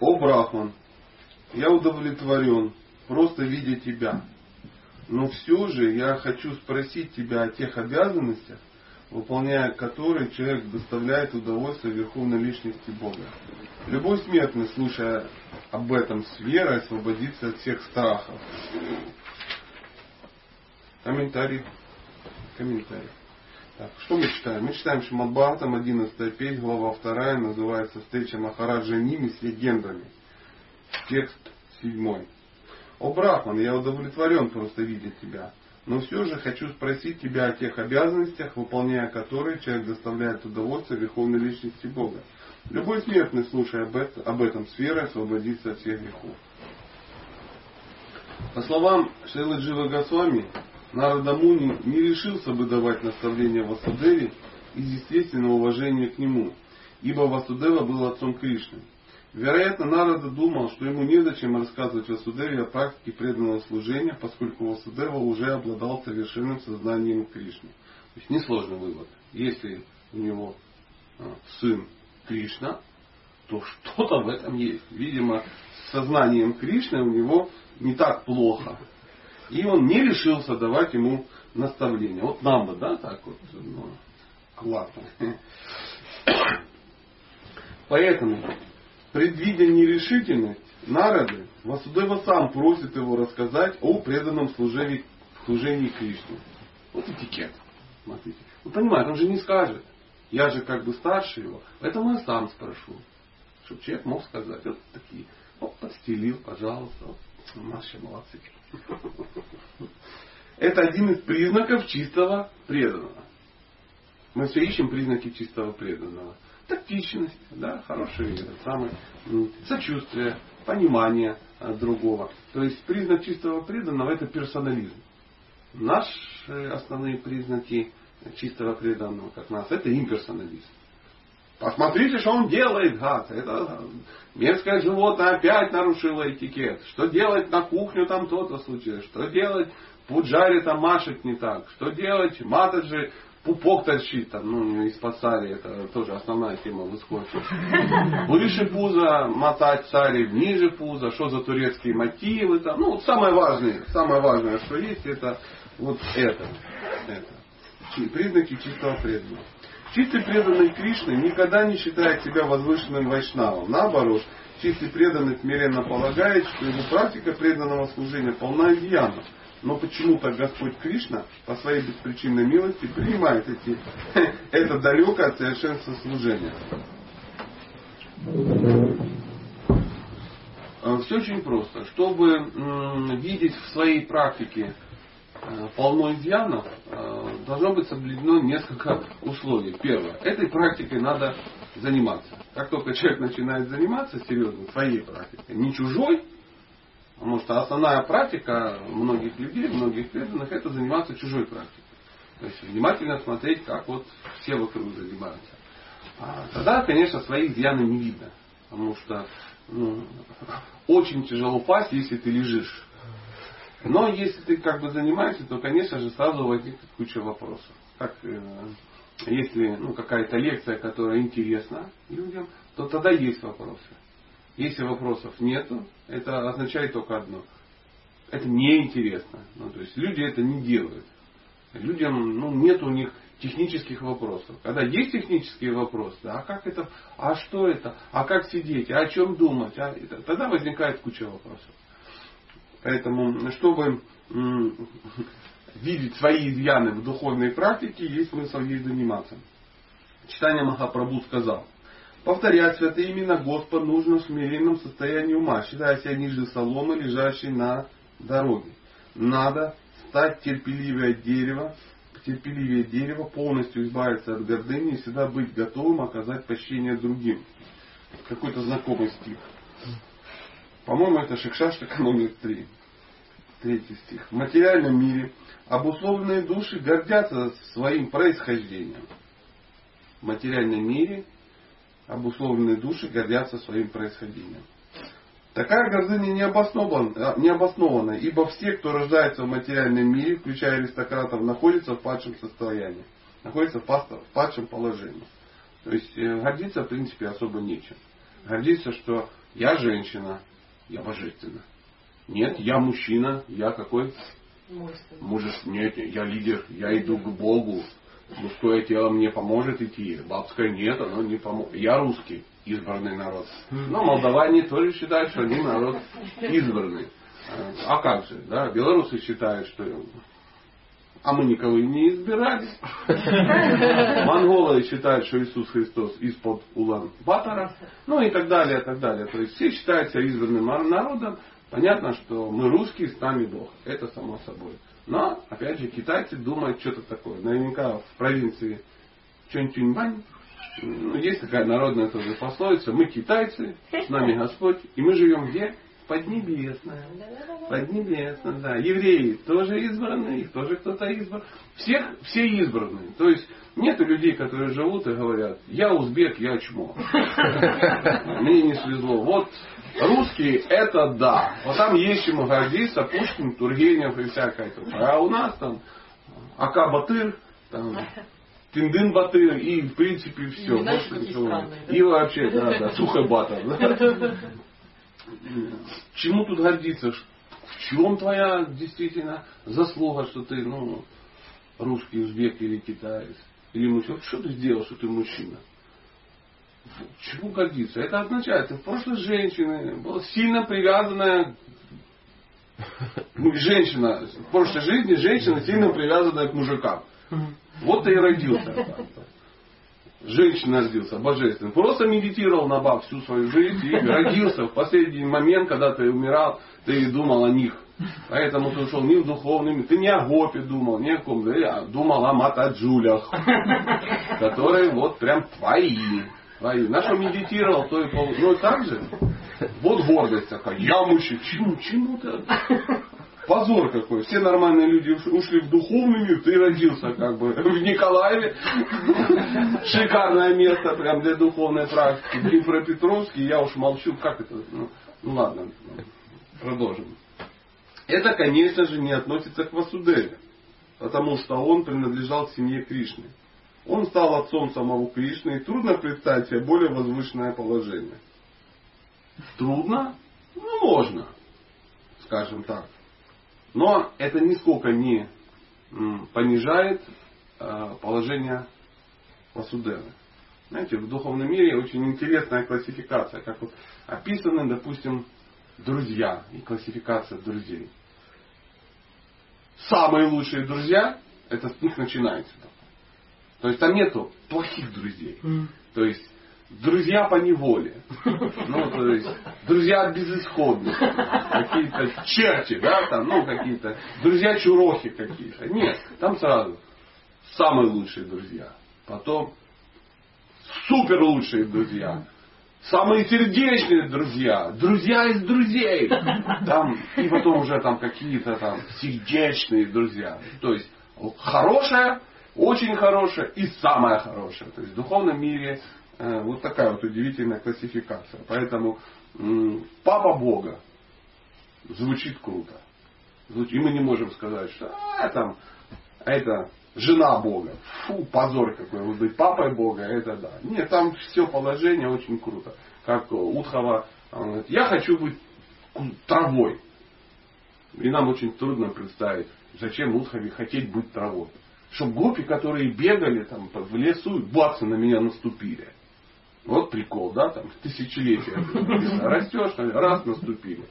О Брахман, я удовлетворен, просто видя тебя. Но все же я хочу спросить тебя о тех обязанностях, выполняя которые человек доставляет удовольствие Верховной Личности Бога. Любой смертный, слушая об этом с верой, освободится от всех страхов. Комментарий. Комментарий. Так, что мы читаем? Мы читаем Шимадбхатам, 11 петь, глава 2, называется «Встреча Махараджа Ними с легендами». Текст 7. О, Брахман, я удовлетворен просто видеть тебя. Но все же хочу спросить тебя о тех обязанностях, выполняя которые человек доставляет удовольствие Верховной Личности Бога. Любой смертный, слушая об этом сфере, освободится от всех грехов. По словам Шейлы Джива Госвами, Нарада Муни не решился бы давать наставления Васудеве из естественного уважения к нему, ибо Васудева был отцом Кришны. Вероятно, Нарада думал, что ему незачем рассказывать Васудеве о практике преданного служения, поскольку Васудева уже обладал совершенным сознанием Кришны. То есть несложный вывод. Если у него а, сын Кришна, то что-то в этом есть. Видимо, с сознанием Кришны у него не так плохо. И он не решился давать ему наставления. Вот нам бы, да, так вот, ну, классно. Поэтому Предвидя нерешительность народы, Васудева сам просит его рассказать о преданном служении, служении Кришне. Вот этикет. Смотрите. Ну понимаете, он же не скажет. Я же как бы старше его. Поэтому я сам спрошу. Чтобы человек мог сказать. Вот такие. Вот подстелил, пожалуйста. Вот, наши молодцы. Это один из признаков чистого преданного. Мы все ищем признаки чистого преданного тактичность, да, хорошее самое, сочувствие, понимание а, другого. То есть признак чистого преданного это персонализм. Наши основные признаки чистого преданного, как нас, это имперсонализм. Посмотрите, что он делает, гад. Это мерзкое животное опять нарушило этикет. Что делать на кухню там то-то случилось. Что делать пуджари там машет не так. Что делать матаджи пупок торчит там, ну, из-под сари, это тоже основная тема выскочит. Выше пузо мотать сари, ниже пузо, что за турецкие мотивы там. Ну, самое важное, самое важное, что есть, это вот это. это. Признаки чистого преданного. Чистый преданный Кришны никогда не считает себя возвышенным вайшнавом. Наоборот, чистый преданный смиренно полагает, что его практика преданного служения полна изъянов но почему-то Господь Кришна по своей беспричинной милости принимает эти, это далекое от совершенства служения. Э, Все очень просто. Чтобы видеть в своей практике полно изъянов, э, должно быть соблюдено несколько условий. Первое. Этой практикой надо заниматься. Как только человек начинает заниматься серьезно своей практикой, не чужой, Потому что основная практика многих людей, многих преданных, это заниматься чужой практикой. То есть внимательно смотреть, как вот все вокруг занимаются. А тогда, конечно, своих изъяны не видно. Потому что ну, очень тяжело пасть, если ты лежишь. Но если ты как бы занимаешься, то, конечно же, сразу возникнет куча вопросов. Как, э, если ну, какая-то лекция, которая интересна людям, то тогда есть вопросы. Если вопросов нету, это означает только одно. Это неинтересно. Ну, то есть люди это не делают. Людям ну, нет у них технических вопросов. Когда есть технические вопросы, а как это, а что это, а как сидеть, а о чем думать, а, это, тогда возникает куча вопросов. Поэтому, чтобы видеть свои изъяны в духовной практике, есть смысл ей заниматься. Читание Махапрабху сказал – Повторять святые имена Господа нужно в смиренном состоянии ума, считая себя ниже соломы, лежащей на дороге. Надо стать терпеливее дерева, терпеливее дерева, полностью избавиться от гордыни и всегда быть готовым оказать прощение другим. Какой-то знакомый стих. По-моему, это Шикшаштака номер 3. Третий стих. В материальном мире обусловленные души гордятся своим происхождением. В материальном мире обусловленные души гордятся своим происхождением. Такая гордыня необоснована, необоснована, ибо все, кто рождается в материальном мире, включая аристократов, находятся в падшем состоянии, находятся в падшем положении. То есть э, гордиться, в принципе, особо нечем. Гордиться, что Я женщина, я божественна. Нет, я мужчина, я какой? Мужественный. Нет, я лидер, я иду к Богу. Мужское тело мне поможет идти, бабское нет, оно не поможет. Я русский, избранный народ. Но молдаване тоже считают, что они народ избранный. А как же, да, белорусы считают, что а мы никого и не избирали. Монголы считают, что Иисус Христос из-под Улан Батора. Ну и так далее, и так далее. То есть все считаются избранным народом. Понятно, что мы русские, с нами Бог. Это само собой. Но, опять же, китайцы думают что-то такое. Наверняка в провинции Чончуньбань ну, есть такая народная тоже пословица. Мы китайцы, с нами Господь, и мы живем где? Поднебесная. Поднебесная, да. Евреи тоже избранные, их тоже кто-то избран. Всех, все избранные. То есть нету людей, которые живут и говорят, я узбек, я чмо. Мне не свезло. Вот русские это да. Вот там есть чему гордиться, Пушкин, Тургенев и всякое. А у нас там Ака Батыр, там, Тиндын Батыр и в принципе все. И вообще, да, да, Сухой Батыр. Да? Чему тут гордиться? В чем твоя действительно заслуга, что ты ну, русский, узбек или китаец? Или мужчина? Что ты сделал, что ты мужчина? Чему гордиться? Это означает, что в прошлой женщины была сильно привязанная женщина, в прошлой жизни женщина сильно привязанная к мужикам. Вот ты и родился женщина родился, божественный. Просто медитировал на баб всю свою жизнь и родился в последний момент, когда ты умирал, ты думал о них. Поэтому ты ушел не в духовный мир. Ты не о гопе думал, не о ком. Ты думал о матаджулях, которые вот прям твои. твои. На что медитировал, то и пол... Ну так же. Вот гордость такая. Я мужчина. Чему? Чему ты? Позор какой. Все нормальные люди ушли в духовный мир, ты родился как бы в Николаеве. Шикарное место прям для духовной практики. В Днепропетровске, я уж молчу, как это, ну, ну ладно, продолжим. Это, конечно же, не относится к Васудеве, потому что он принадлежал к семье Кришны. Он стал отцом самого Кришны, и трудно представить себе более возвышенное положение. Трудно? Ну, можно, скажем так. Но это нисколько не понижает э, положение Васудевы. Знаете, в духовном мире очень интересная классификация, как вот описаны, допустим, друзья и классификация друзей. Самые лучшие друзья, это с них начинается. То есть там нету плохих друзей. То есть друзья по неволе. Ну, то есть, друзья безысходных. Какие-то черти, да, там, ну, какие-то, друзья чурохи какие-то. Нет, там сразу самые лучшие друзья. Потом супер лучшие друзья. Самые сердечные друзья, друзья из друзей, там, и потом уже там какие-то там сердечные друзья. То есть хорошая, очень хорошая и самая хорошая. То есть в духовном мире вот такая вот удивительная классификация. Поэтому папа Бога звучит круто. И мы не можем сказать, что а, там, это жена Бога. Фу, позор какой. Вот быть папой Бога, это да. Нет, там все положение очень круто. Как Утхова, говорит, я хочу быть травой. И нам очень трудно представить, зачем Утхове хотеть быть травой. Чтобы гопи, которые бегали там в лесу, бацы на меня наступили. Вот прикол, да, там тысячелетия. Растешь, раз наступили.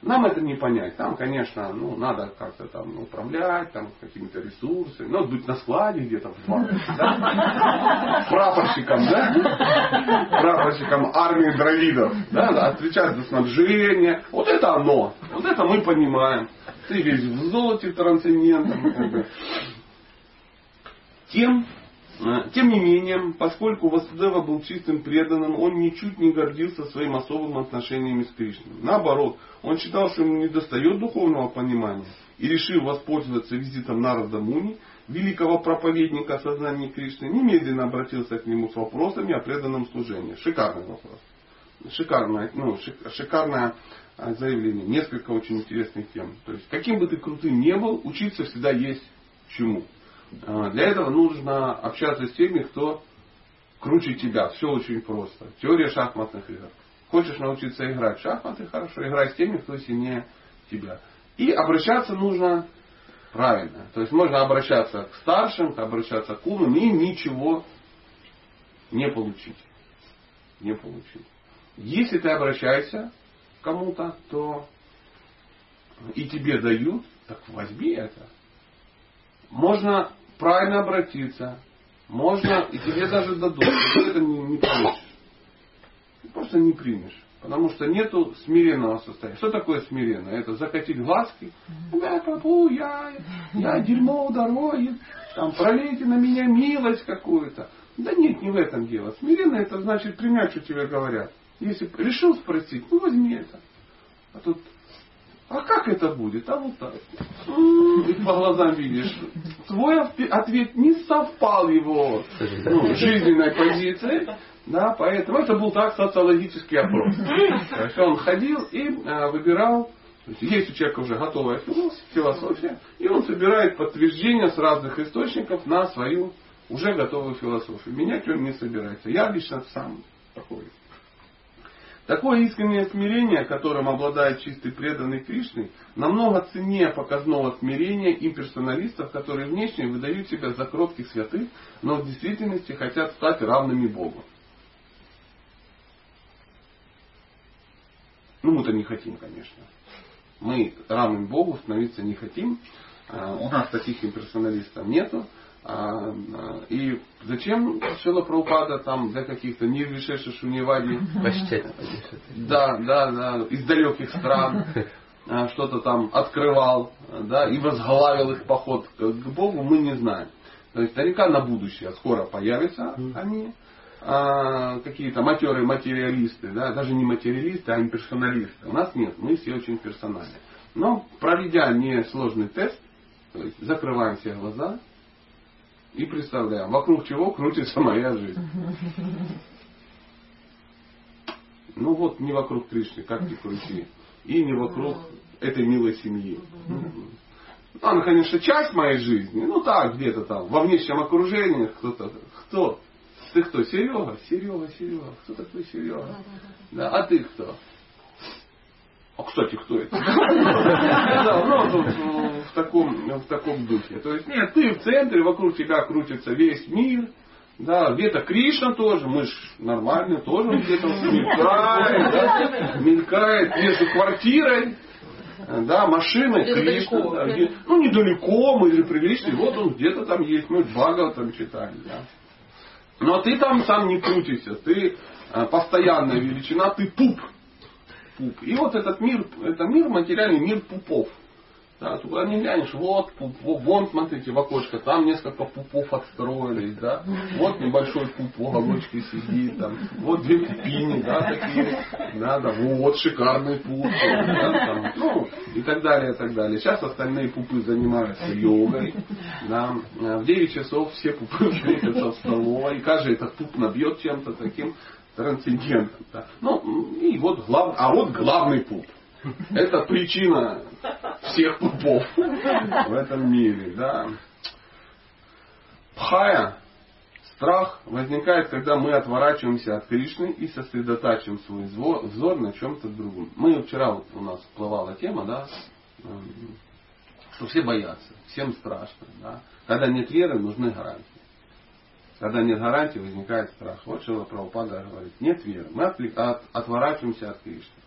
Нам это не понять. Там, конечно, ну, надо как-то там управлять, там какими-то ресурсами. Ну, быть на складе где-то в банке? Прапорщиком, да? Прапорщиком армии дровидов, да? Отвечать за снабжение. Вот это оно. Вот это мы понимаем. Ты весь в золоте трансцендентном. Тем тем не менее, поскольку Васудева был чистым преданным, он ничуть не гордился своим особым отношением с Кришной. Наоборот, он считал, что ему не достает духовного понимания и решил воспользоваться визитом Нарада Муни, великого проповедника сознания Кришны, немедленно обратился к нему с вопросами о преданном служении. Шикарный вопрос. Шикарное, ну, шикарное э, заявление. Несколько очень интересных тем. То есть, каким бы ты крутым не был, учиться всегда есть чему. А, для этого нужно общаться с теми, кто круче тебя. Все очень просто. Теория шахматных игр. Хочешь научиться играть в шахматы, хорошо, играй с теми, кто сильнее тебя. И обращаться нужно правильно. То есть можно обращаться к старшим, обращаться к умным и ничего не получить. Не получить. Если ты обращаешься к кому-то, то и тебе дают, так возьми это. Можно правильно обратиться, можно, и тебе даже дадут, ты это не, не получишь. Ты просто не примешь. Потому что нету смиренного состояния. Что такое смиренное? Это закатить глазки. Да, папу, я, я дерьмо у дороги. Там, пролейте на меня милость какую-то. Да нет, не в этом дело. Смиренно это значит принять, что тебе говорят. Если решил спросить, ну возьми это. А тут, а как это будет? А вот так. И по глазам видишь. Твой ответ не совпал его ну, жизненной позиции. Да, поэтому это был так социологический опрос. То есть он ходил и а, выбирал, есть у человека уже готовая философия, и он собирает подтверждения с разных источников на свою уже готовую философию. Менять он не собирается. Я лично сам такой. Такое искреннее смирение, которым обладает чистый преданный Кришны, намного ценнее показного смирения имперсоналистов, которые внешне выдают себя за кротких святых, но в действительности хотят стать равными Богу. Ну, мы-то не хотим, конечно. Мы равным Богу становиться не хотим. А, у нас таких имперсоналистов нету. А, а, и зачем Шила Прабхупада там для каких-то не вышедших Шуневади, да, да, да, из далеких стран что-то там открывал, да, и возглавил их поход к Богу, мы не знаем. То есть наверняка на будущее скоро появятся они, а, какие-то матерые материалисты, да, даже не материалисты, а имперсоналисты. У нас нет, мы все очень персональны. Но проведя несложный тест, то есть закрываем все глаза и представляем, вокруг чего крутится моя жизнь. Ну вот не вокруг Кришны, как ни крути. И не вокруг этой милой семьи. Она, конечно, часть моей жизни, ну так, где-то там, во внешнем окружении кто-то, кто? Ты кто, Серега? Серега, Серега. Кто такой Серега? Да, а ты кто? А кстати, кто это? Да, ну, тут в таком, в таком духе. То есть, нет, ты в центре, вокруг тебя крутится весь мир. Да, где-то Кришна тоже, мы ж нормально, тоже где-то мелькает, да, мелькает между квартирой, да, машиной Кришна. Да, где, ну, недалеко, мы же приличные, вот он где-то там есть, мы Бхагава там читали, да. Но ты там сам не крутишься, ты э, постоянная величина, ты пуп. Пуп. И вот этот мир, это мир, материальный мир пупов. Да, туда не глянешь, вот, вон, смотрите, в окошко, там несколько пупов отстроились, да, вот небольшой пуп в уголочке сидит, там, вот две пупини, да, такие, да, да, вот шикарный пуп, да, там, ну, и так далее, и так далее. Сейчас остальные пупы занимаются йогой, да, в 9 часов все пупы встретятся в столовой, и каждый этот пуп набьет чем-то таким трансцендентом, да. Ну, и вот глав, а вот главный пуп. Это причина всех пупов в этом мире. Да. Пхая, страх возникает, когда мы отворачиваемся от Кришны и сосредотачиваем свой взор на чем-то другом. Мы вчера вот у нас всплывала тема, да, эм, что все боятся, всем страшно. Да. Когда нет веры, нужны гарантии. Когда нет гарантии, возникает страх. Вот Шила Прабхупада говорит, нет веры. Мы отворачиваемся от Кришны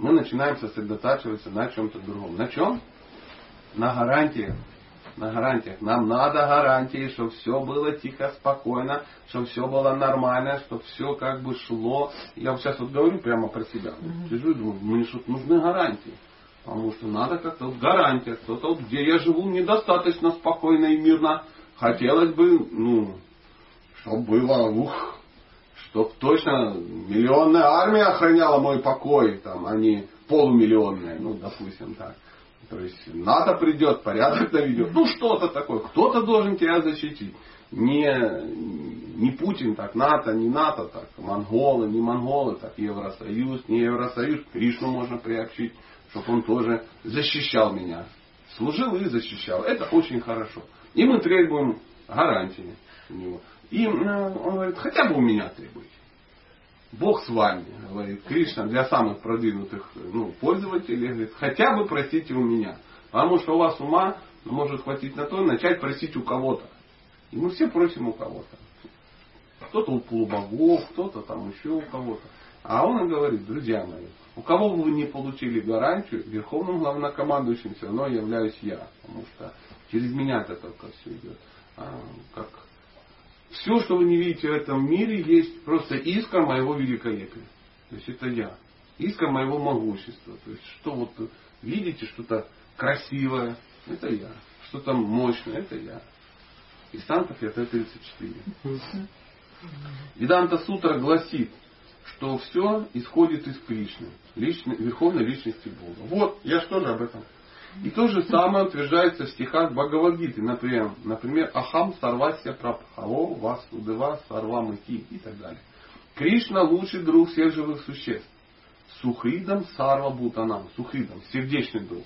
мы начинаем сосредотачиваться на чем-то другом. На чем? На гарантиях. На гарантиях. Нам надо гарантии, чтобы все было тихо, спокойно, чтобы все было нормально, чтобы все как бы шло. Я вот сейчас вот говорю прямо про себя. Сижу и думаю, мне что нужны гарантии. Потому что надо как-то вот гарантия. Кто-то вот, где я живу недостаточно спокойно и мирно. Хотелось бы, ну, чтобы было, ух, чтоб точно миллионная армия охраняла мой покой, там, а не полумиллионная, ну, допустим так. То есть НАТО придет, порядок наведет. Ну, что-то такое. Кто-то должен тебя защитить. Не, не Путин так, НАТО, не НАТО так, монголы, не монголы так, Евросоюз, не Евросоюз, Кришну можно приобщить, чтобы он тоже защищал меня. Служил и защищал. Это очень хорошо. И мы требуем гарантии у него. И э, он говорит, хотя бы у меня требуйте. Бог с вами, говорит Кришна, для самых продвинутых ну, пользователей, говорит, хотя бы просите у меня. Потому что у вас ума может хватить на то, начать просить у кого-то. И мы все просим у кого-то. Кто-то у полубогов, кто-то там еще у кого-то. А он говорит, друзья мои, у кого бы вы не получили гарантию, верховным главнокомандующим все равно являюсь я. Потому что через меня это только все идет. А, как все, что вы не видите в этом мире, есть просто искра моего великолепия. То есть это я. Искра моего могущества. То есть что вот видите, что-то красивое, это я. Что-то мощное, это я. Из танков я Т-34. Веданта Сутра гласит, что все исходит из Кришны, личной, верховной личности Бога. Вот, я что же об этом и то же самое утверждается в стихах Бхагавадгиты, например, например Ахам Сарвасия Прабхаво Васудева Сарвамати и так далее. Кришна лучший друг всех живых существ. Сухридом Сарва Бутанам. Сухридом, сердечный друг.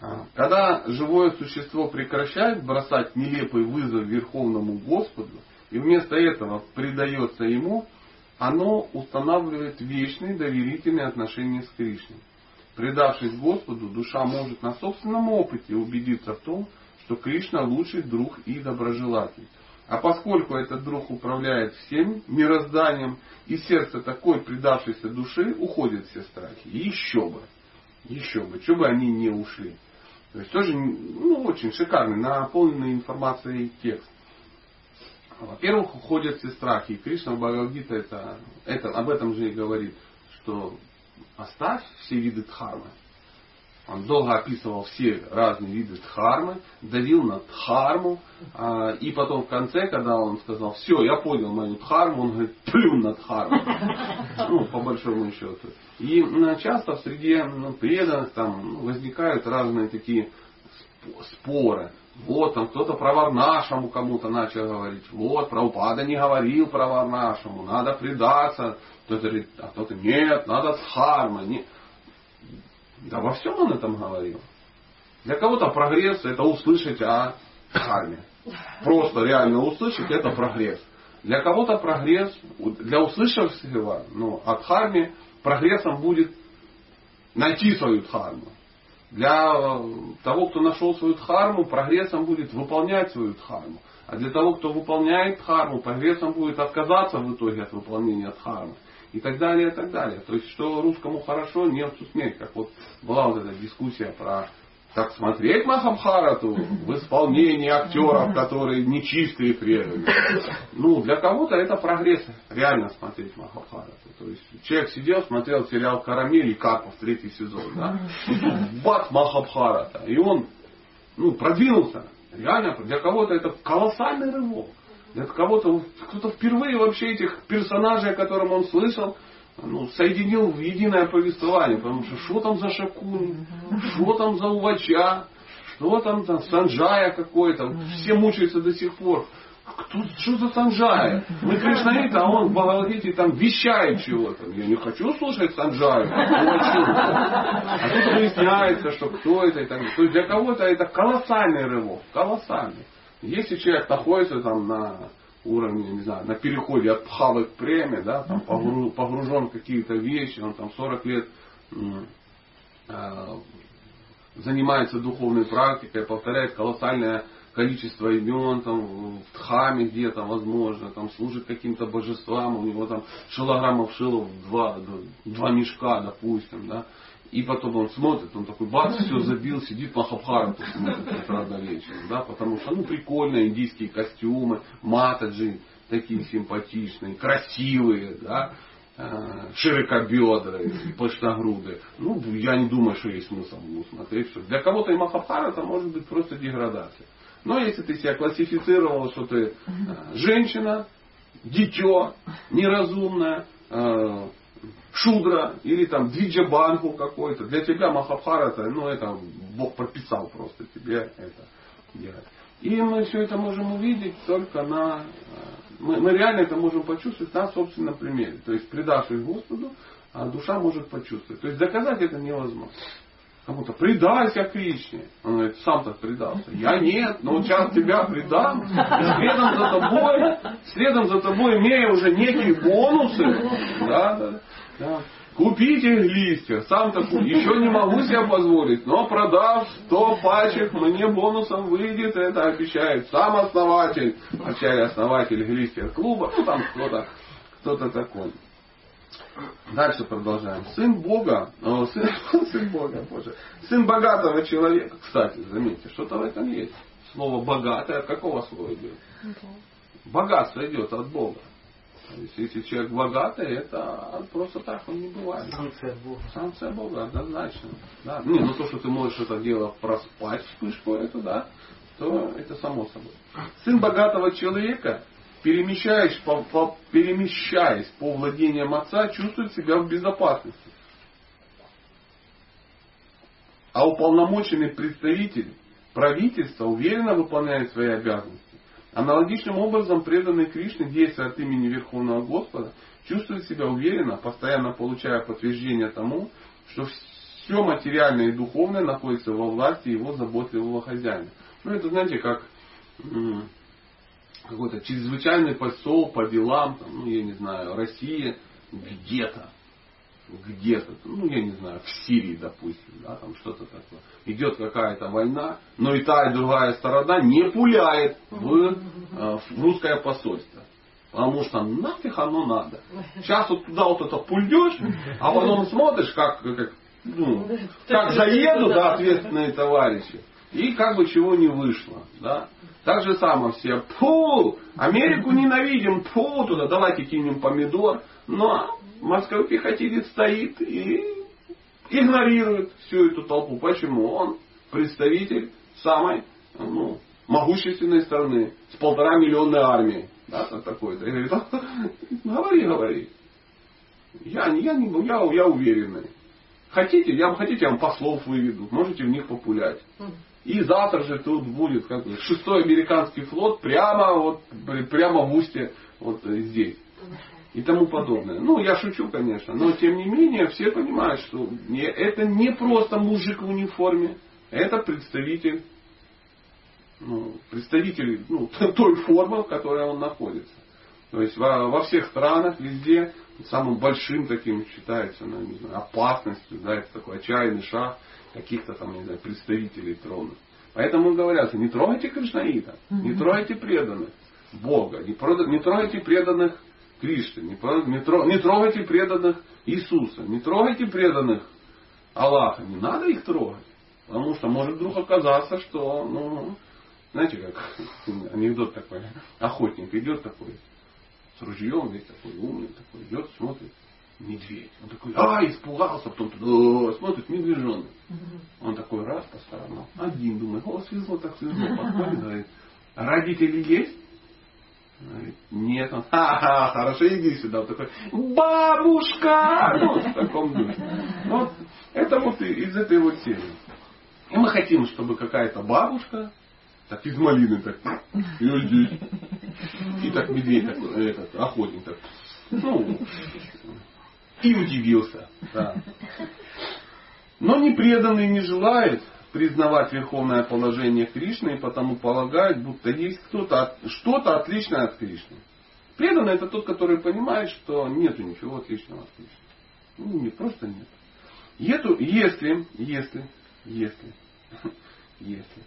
А, когда живое существо прекращает бросать нелепый вызов Верховному Господу и вместо этого предается Ему, оно устанавливает вечные доверительные отношения с Кришной. Предавшись Господу, душа может на собственном опыте убедиться в том, что Кришна лучший друг и доброжелатель. А поскольку этот друг управляет всем мирозданием, и сердце такой предавшейся души уходят все страхи. И еще бы. Еще бы. Что бы они не ушли. То есть тоже ну, очень шикарный, наполненный информацией текст. Во-первых, уходят все страхи. И Кришна в Бхагавадгита это, это, об этом же и говорит, что оставь все виды дхармы. Он долго описывал все разные виды дхармы, давил на дхарму, а, и потом в конце, когда он сказал, все, я понял мою дхарму, он говорит, плюн на дхарму. Ну, по большому счету. И часто в среде ну, преданных там возникают разные такие споры. Вот там кто-то про Варнашему кому-то начал говорить. Вот, про Упада не говорил про Варнашему, надо предаться. Кто-то говорит, а кто-то нет, надо с хармой. Не... Да во всем он этом говорил. Для кого-то прогресс это услышать о харме. Просто реально услышать это прогресс. Для кого-то прогресс, для услышавшего ну, от харме прогрессом будет найти свою дхарму. Для э, того, кто нашел свою дхарму, прогрессом будет выполнять свою дхарму. А для того, кто выполняет дхарму, прогрессом будет отказаться в итоге от выполнения дхармы и так далее, и так далее. То есть, что русскому хорошо, немцу смерть. Как вот была вот эта дискуссия про как смотреть Махабхарату в исполнении актеров, которые нечистые преданные. Ну, для кого-то это прогресс, реально смотреть Махабхарату. То есть человек сидел, смотрел сериал «Карамель» и Карпов третий сезон, да, бац, Махабхарата. И он, ну, продвинулся. Реально, для кого-то это колоссальный рывок. Для кого-то, кто-то впервые вообще этих персонажей, о котором он слышал, ну, соединил в единое повествование. Потому что что там за Шакун, что там за Увача, что там, там Санджая какой-то. Все мучаются до сих пор. Кто, что за Санджая? Мы кришнаиты, а он в Бхагавадгите там вещает чего-то. Я не хочу слушать Санджаю. А тут выясняется, что кто это и так далее. То есть для кого-то это колоссальный рывок. Колоссальный. Если человек находится там на уровне, не знаю, на переходе от пхавы к преме, да, там погружен в какие-то вещи, он там 40 лет э, занимается духовной практикой, повторяет колоссальное количество имен, там, в Дхаме где-то, возможно, там, служит каким-то божествам, у него там шилограммов шилов два, два мешка, допустим, да, и потом он смотрит, он такой, бац, все забил, сидит Махабхарату смотрит вечера. Да, потому что, ну, прикольно, индийские костюмы, матаджи такие симпатичные, красивые, да, э, широкобедрые, пышногрудые. Ну, я не думаю, что есть смысл ему смотреть. Что для кого-то и Махабхарата может быть просто деградация. Но если ты себя классифицировал, что ты э, женщина, дитё, неразумная, э, шудра или там двиджабанху какой-то. Для тебя Махабхарата, ну это Бог прописал просто тебе это делать. И мы все это можем увидеть только на... Э, мы, мы реально это можем почувствовать на собственном примере. То есть, предавшись Господу, а душа может почувствовать. То есть, доказать это невозможно. кому-то предайся Кришне. Он говорит, сам так предался. Я нет, но сейчас тебя предам. Следом за тобой, следом за тобой имея уже некие бонусы. Да, да, да. Купите листья, сам так еще не могу себе позволить, но продав 100 пачек, мне бонусом выйдет, это обещает сам основатель, вначале основатель листья клуба, ну там кто-то, кто-то такой. Дальше продолжаем. Сын Бога, о, сын, сын Бога, Боже, сын богатого человека, кстати, заметьте, что-то в этом есть. Слово богатое от какого слова идет? Богатство идет от Бога. То есть, если человек богатый, это просто так он не бывает. Санкция Бога. Санкция Бога, однозначно. Да. Не, ну то, что ты можешь это дело проспать вспышку эту, да, то это само собой. Сын богатого человека перемещаясь по, по, перемещаясь по владениям отца, чувствует себя в безопасности. А уполномоченный представитель правительства уверенно выполняет свои обязанности. Аналогичным образом преданный Кришне, действуя от имени Верховного Господа, чувствует себя уверенно, постоянно получая подтверждение тому, что все материальное и духовное находится во власти его заботливого хозяина. Ну, это, знаете, как какой-то чрезвычайный посол по делам, там, ну, я не знаю, Россия где-то, где-то, ну, я не знаю, в Сирии, допустим, да, там что-то такое. Идет какая-то война, но и та, и другая сторона не пуляет в, э, в русское посольство. Потому что нафиг оно надо. Сейчас вот туда вот это пульдешь, а потом смотришь, как, как, ну, как заедут да, ответственные товарищи. И как бы чего не вышло. Да? Так же самое все. Фу! Америку ненавидим. Фу! Туда давайте кинем помидор. Но морской пехотинец стоит и игнорирует всю эту толпу. Почему? Он представитель самой ну, могущественной страны с полтора миллионной армией. Да, такой-то. И говорит, говори, говори. Я, я, не, я, я уверенный. Хотите, я, хотите, я вам послов выведу. Можете в них популять. И завтра же тут будет как шестой американский флот прямо, вот, прямо в устье вот здесь. И тому подобное. Ну, я шучу, конечно, но тем не менее все понимают, что это не просто мужик в униформе, это представитель, ну, представитель ну, той формы, в которой он находится. То есть во, во всех странах, везде самым большим таким считается ну, не знаю, опасностью, да, это такой отчаянный шаг каких-то там, не знаю, представителей трона. Поэтому говорят, не трогайте Кришнаита, не трогайте преданных Бога, не, не трогайте преданных Кришны, не, не трогайте преданных Иисуса, не трогайте преданных Аллаха. Не надо их трогать. Потому что может вдруг оказаться, что, ну, знаете, как анекдот такой, охотник идет такой, с ружьем, весь такой умный, такой идет, смотрит, медведь. Он такой, а, испугался, потом туда, смотрит, медвежонок. Он такой раз по сторонам. Один думает, о, свезло, так свезло. Подходит, говорит, родители есть? Говорит, нет, он, ха-ха, хорошо, иди сюда. Он такой, бабушка! Ну, в таком духе. Вот, это вот из этой вот серии. И мы хотим, чтобы какая-то бабушка, так из малины так, и здесь. И так медведь такой, этот, охотник так, ну, и удивился. Да. Но непреданный не желает признавать верховное положение Кришны и потому полагает, будто есть кто-то, что-то отличное от Кришны. Преданный это тот, который понимает, что нет ничего отличного от Кришны. Ну, нет, просто нет. Если, если, если, если, если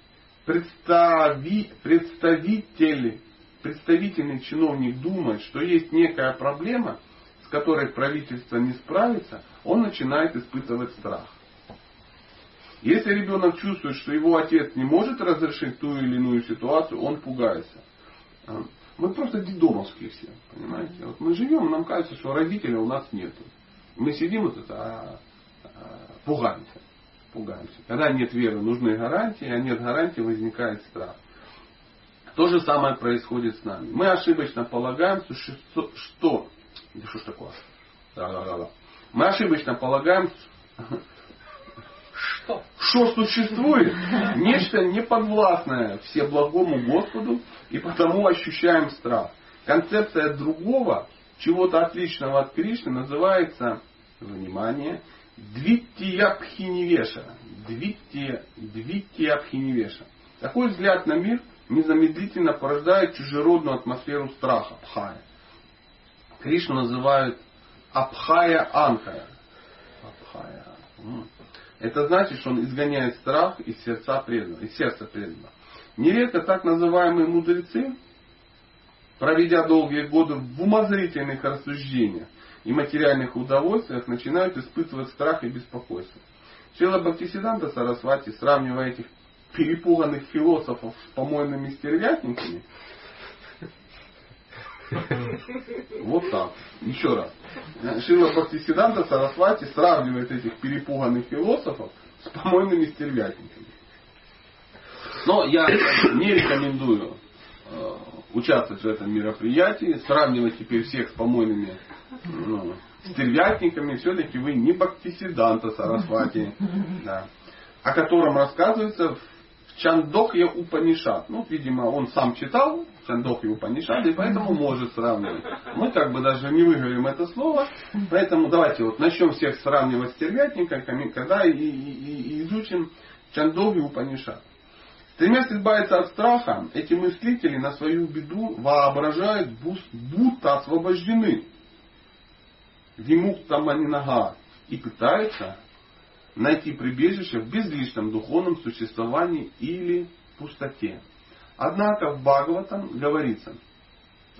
представи, представитель, представительный чиновник думает, что есть некая проблема – которой правительство не справится, он начинает испытывать страх. Если ребенок чувствует, что его отец не может разрешить ту или иную ситуацию, он пугается. А, мы просто дедомовские все, понимаете? Вот мы живем, нам кажется, что родителей у нас нет. Мы сидим вот это, а, а, пугаемся. Пугаемся. Когда нет веры, нужны гарантии, а нет гарантии, возникает страх. То же самое происходит с нами. Мы ошибочно полагаем, что да что ж такое? Да, да, да, да. Мы ошибочно полагаем, что? что существует нечто неподвластное всеблагому Господу, и потому ощущаем страх. Концепция другого, чего-то отличного от Кришны, называется, внимание, Двиттиябхиневеша. Двитти, Двитти Абхиневеша. Такой взгляд на мир незамедлительно порождает чужеродную атмосферу страха, Абхая. Кришну называют Абхая Анкая. Абхая. Это значит, что он изгоняет страх из сердца преданного, из сердца преданного. Нередко так называемые мудрецы, проведя долгие годы в умозрительных рассуждениях и материальных удовольствиях, начинают испытывать страх и беспокойство. Сила Бхактисиданта Сарасвати, сравнивая этих перепуганных философов с помойными стервятниками, вот так. Еще раз. Шила Бхактисиданта Сарасвати сравнивает этих перепуганных философов с помойными стервятниками. Но я не рекомендую э, участвовать в этом мероприятии, сравнивать теперь всех с помойными ну, стервятниками. Все-таки вы не Бхактисиданта Сарасвати, да, о котором рассказывается в Чандохья Упанишат. Ну, видимо, он сам читал Чандохи Упанишат, и поэтому может сравнивать. Мы как бы даже не выговорим это слово, поэтому давайте вот начнем всех сравнивать с стервятниками, когда и, и, и изучим Чандохи Упанишат. Стремясь избавиться от страха, эти мыслители на свою беду воображают, будто освобождены. Вимукта манинага. И пытаются найти прибежище в безличном духовном существовании или пустоте. Однако в Бхагаватам говорится,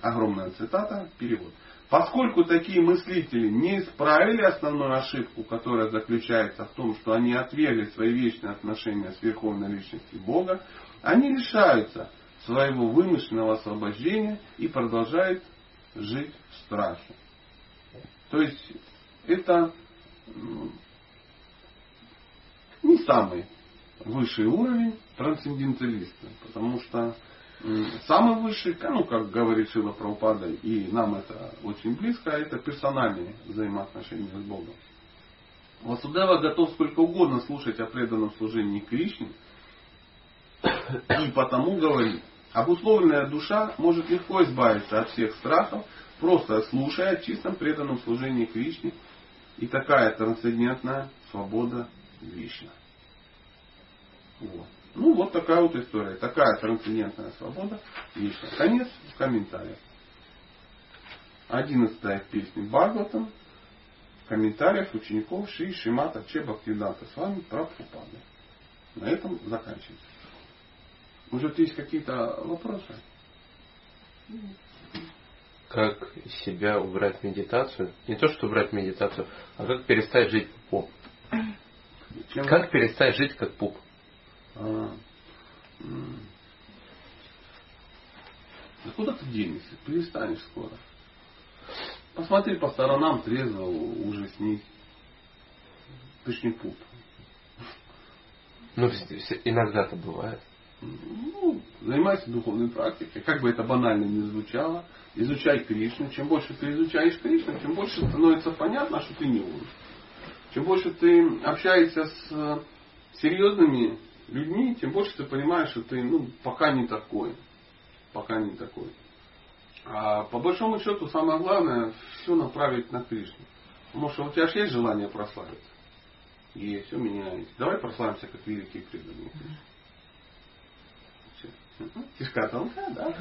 огромная цитата, перевод. Поскольку такие мыслители не исправили основную ошибку, которая заключается в том, что они отвергли свои вечные отношения с Верховной Личностью Бога, они лишаются своего вымышленного освобождения и продолжают жить в страхе. То есть это не самый высший уровень трансценденталиста, потому что самый высший, ну, как говорит Шила Праупада, и нам это очень близко, это персональные взаимоотношения с Богом. Васудева готов сколько угодно слушать о преданном служении Кришне, и потому говорит, обусловленная душа может легко избавиться от всех страхов, просто слушая о чистом преданном служении Кришне, и такая трансцендентная свобода вечна. Вот. Ну, вот такая вот история. Такая трансцендентная свобода вечна. Конец в комментариях. Одиннадцатая песня Бхагаватам. В комментариях учеников Ши Шимата Че Бхактивиданта с вами Прабхупада. На этом заканчивается. Может, есть какие-то вопросы? Как себя убрать медитацию? Не то, что убрать медитацию, а как перестать жить пуп. Чем? Как перестать жить как пуп? А, да куда ты денешься? Перестанешь скоро. Посмотри по сторонам, трезво, ужаснись. Ты ж не пуп. Ну, иногда-то бывает. Ну, занимайся духовной практикой. Как бы это банально ни звучало. Изучай Кришну. Чем больше ты изучаешь Кришну, тем больше становится понятно, что ты не он. Чем больше ты общаешься с серьезными людьми, тем больше ты понимаешь, что ты ну, пока не такой. Пока не такой. А по большому счету самое главное все направить на Кришну. Может, у тебя же есть желание прославиться? Есть, у меня есть. Давай прославимся как великие преданные. Кишка тонкая, да?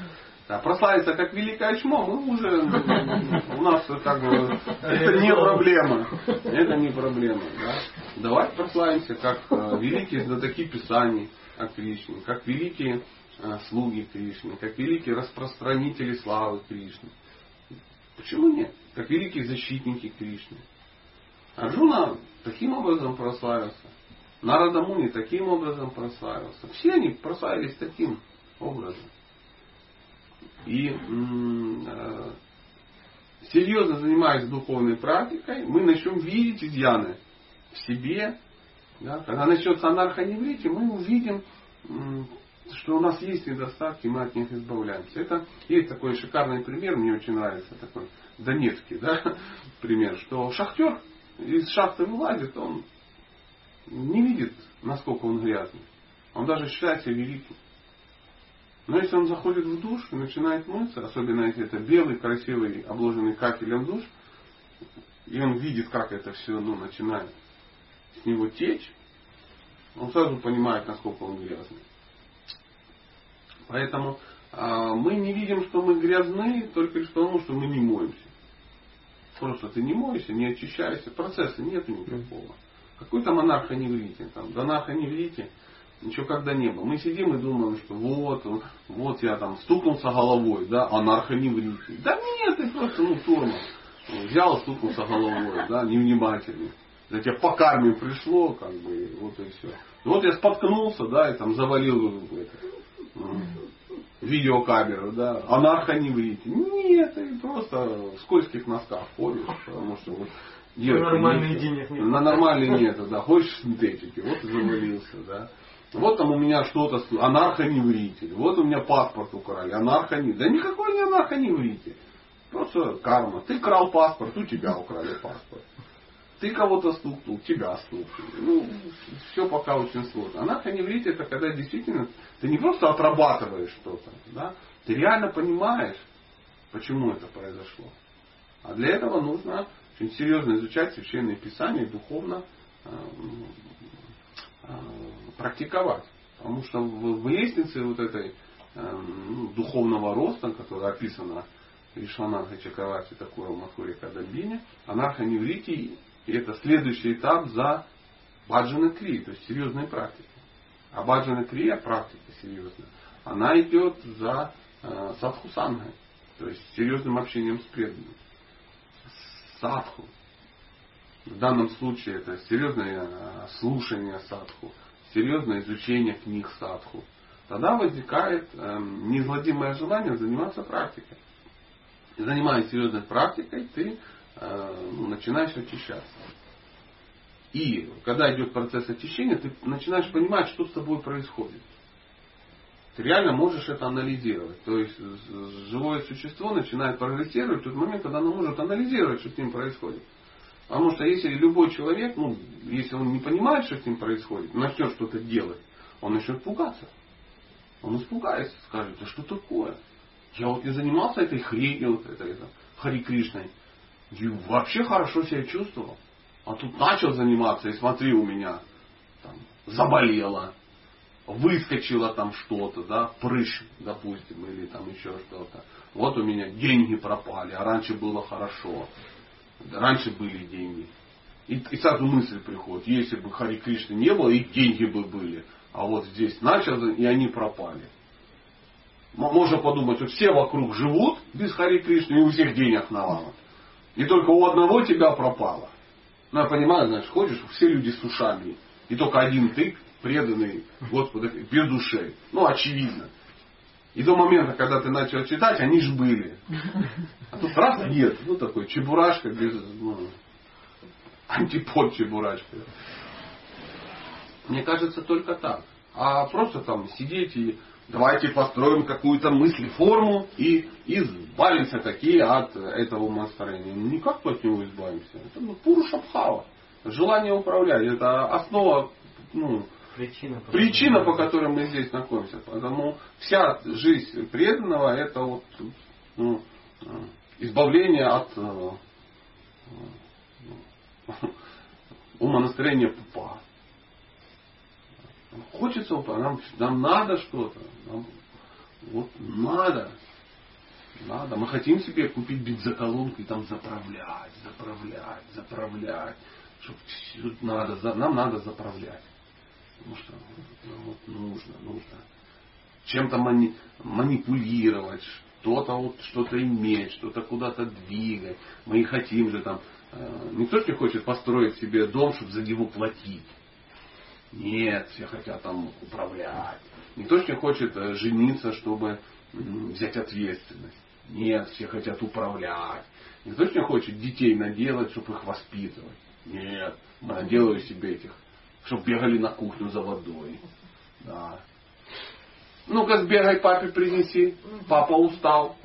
Да, прославиться как великое чмо, мы уже, у нас как бы, это не проблема. Это не проблема. Да? Давайте прославимся как э, великие знатоки Писаний о Кришне, как великие э, слуги Кришны, как великие распространители славы Кришны. Почему нет? Как великие защитники Кришны. Арджуна таким образом прославился. Нарада Муни таким образом прославился. Все они прославились таким образом. И э, серьезно занимаясь духовной практикой, мы начнем видеть изъяны в себе. Да? Когда начнется анархоневрите, мы увидим, что у нас есть недостатки, мы от них избавляемся. Это есть такой шикарный пример, мне очень нравится такой донецкий да? пример, что шахтер из шахты вылазит, он не видит, насколько он грязный. Он даже считает себя великим. Но если он заходит в душ и начинает мыться, особенно если это белый, красивый, обложенный кафелем душ, и он видит, как это все ну, начинает с него течь, Он сразу понимает, насколько он грязный. Поэтому а, мы не видим, что мы грязны только лишь потому, что мы не моемся. Просто ты не моешься, не очищаешься, процесса нет никакого. Какой там анархоневрите, там, да анархоневрите, ничего когда не было. Мы сидим и думаем, что вот, вот я там стукнулся головой, да, анархоневрите. Да нет, ты просто, ну, тормоз. Взял, стукнулся головой, да, невнимательный. За тебя по карме пришло, как бы, вот и все. Вот я споткнулся, да, и там завалил это, видеокамеру, да, анархоневрите. Нет, ты просто в скользких носках ходишь, потому что вот Девочка, нормальные денег нет. На нормальные нет, да. Хочешь синтетики, вот и завалился, да. Вот там у меня что-то, анархоневритель. Вот у меня паспорт украли, анархоневритель. Да никакой не анархоневритель. Просто карма. Ты крал паспорт, у тебя украли паспорт. Ты кого-то стукнул, тебя стукнули. Ну, все пока очень сложно. Анархоневрит это когда действительно ты не просто отрабатываешь что-то, да, ты реально понимаешь, почему это произошло. А для этого нужно очень серьезно изучать священные писания духовно э, практиковать. Потому что в, в лестнице вот этой э, ну, духовного роста, которая описана Вишванатха Чакравати такое в Махуре Кадамбине, анархоневрити это следующий этап за баджана кри, то есть серьезной практикой. А баджана крия, практика серьезная, она идет за э, садхусангой, то есть серьезным общением с преданным садху. В данном случае это серьезное э, слушание садху, серьезное изучение книг садху. Тогда возникает э, неизгладимое желание заниматься практикой. И занимаясь серьезной практикой, ты э, ну, начинаешь очищаться. И когда идет процесс очищения, ты начинаешь понимать, что с тобой происходит. Ты реально можешь это анализировать. То есть живое существо начинает прогрессировать в тот момент, когда оно может анализировать, что с ним происходит. Потому что если любой человек, ну, если он не понимает, что с ним происходит, начнет что-то делать, он начнет пугаться. Он испугается, скажет, да что такое? Я вот не занимался этой хренью, вот этой, это, Хари Кришной. И вообще хорошо себя чувствовал. А тут начал заниматься, и смотри, у меня там, заболело, выскочило там что-то, да, прыщ, допустим, или там еще что-то. Вот у меня деньги пропали, а раньше было хорошо. Раньше были деньги. И, и сразу мысль приходит, если бы Хари Кришны не было, и деньги бы были. А вот здесь начал, и они пропали. Можно подумать, что все вокруг живут без Хари Кришны, и у всех денег навалом. И только у одного тебя пропало. Ну, я понимаю, знаешь, ходишь, все люди с ушами. И только один ты преданный Господу без души. Ну, очевидно. И до момента, когда ты начал читать, они же были. А тут раз нет. Ну, такой чебурашка без... Ну, антипод чебурашка. Мне кажется, только так. А просто там сидеть и давайте построим какую-то мысль, форму и избавимся такие от этого умонастроения. Никак мы от него избавимся. Это ну, пуру шабхава. Желание управлять. Это основа ну, Причина, по, Причина, по которой мы здесь находимся. Потому вся жизнь преданного это вот, ну, избавление от э, э, умонастроения пупа. Хочется упа, нам, нам надо что-то. Нам, вот надо. Надо. Мы хотим себе купить бензоколонку и там заправлять, заправлять, заправлять. Чтобы надо, нам надо заправлять. Потому что ну, вот нужно, нужно чем-то мани, манипулировать, что-то вот, что-то иметь, что-то куда-то двигать. Мы и хотим же там. Э, никто же не хочет построить себе дом, чтобы за него платить. Нет, все хотят там управлять. Никто же не хочет э, жениться, чтобы взять ответственность. Нет, все хотят управлять. Никто же не хочет детей наделать, чтобы их воспитывать. Нет, наделаю себе этих чтобы бегали на кухню за водой. Да. Ну-ка сбегай папе принеси. Папа устал.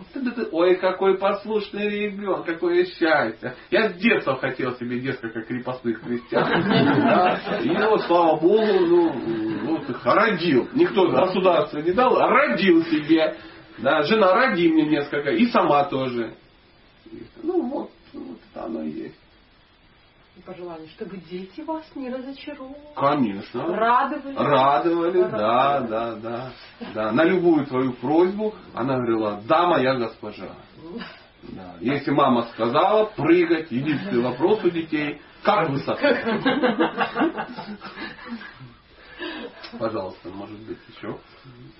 Ой, какой послушный ребенок, какое счастье. Я с детства хотел себе несколько крепостных крестьян. Да. И вот, слава Богу, ну, ну, родил. Никто государство не дал, а родил себе. Да, жена, роди мне несколько. И сама тоже. Ну вот, вот оно и есть. Пожелание, чтобы дети вас не разочаровали. Конечно. Радовали. Радовали, да, да, да, да. На любую твою просьбу она говорила, да, моя госпожа. Да. Если мама сказала прыгать, единственный вопрос у детей, как высоко? Пожалуйста, может быть, еще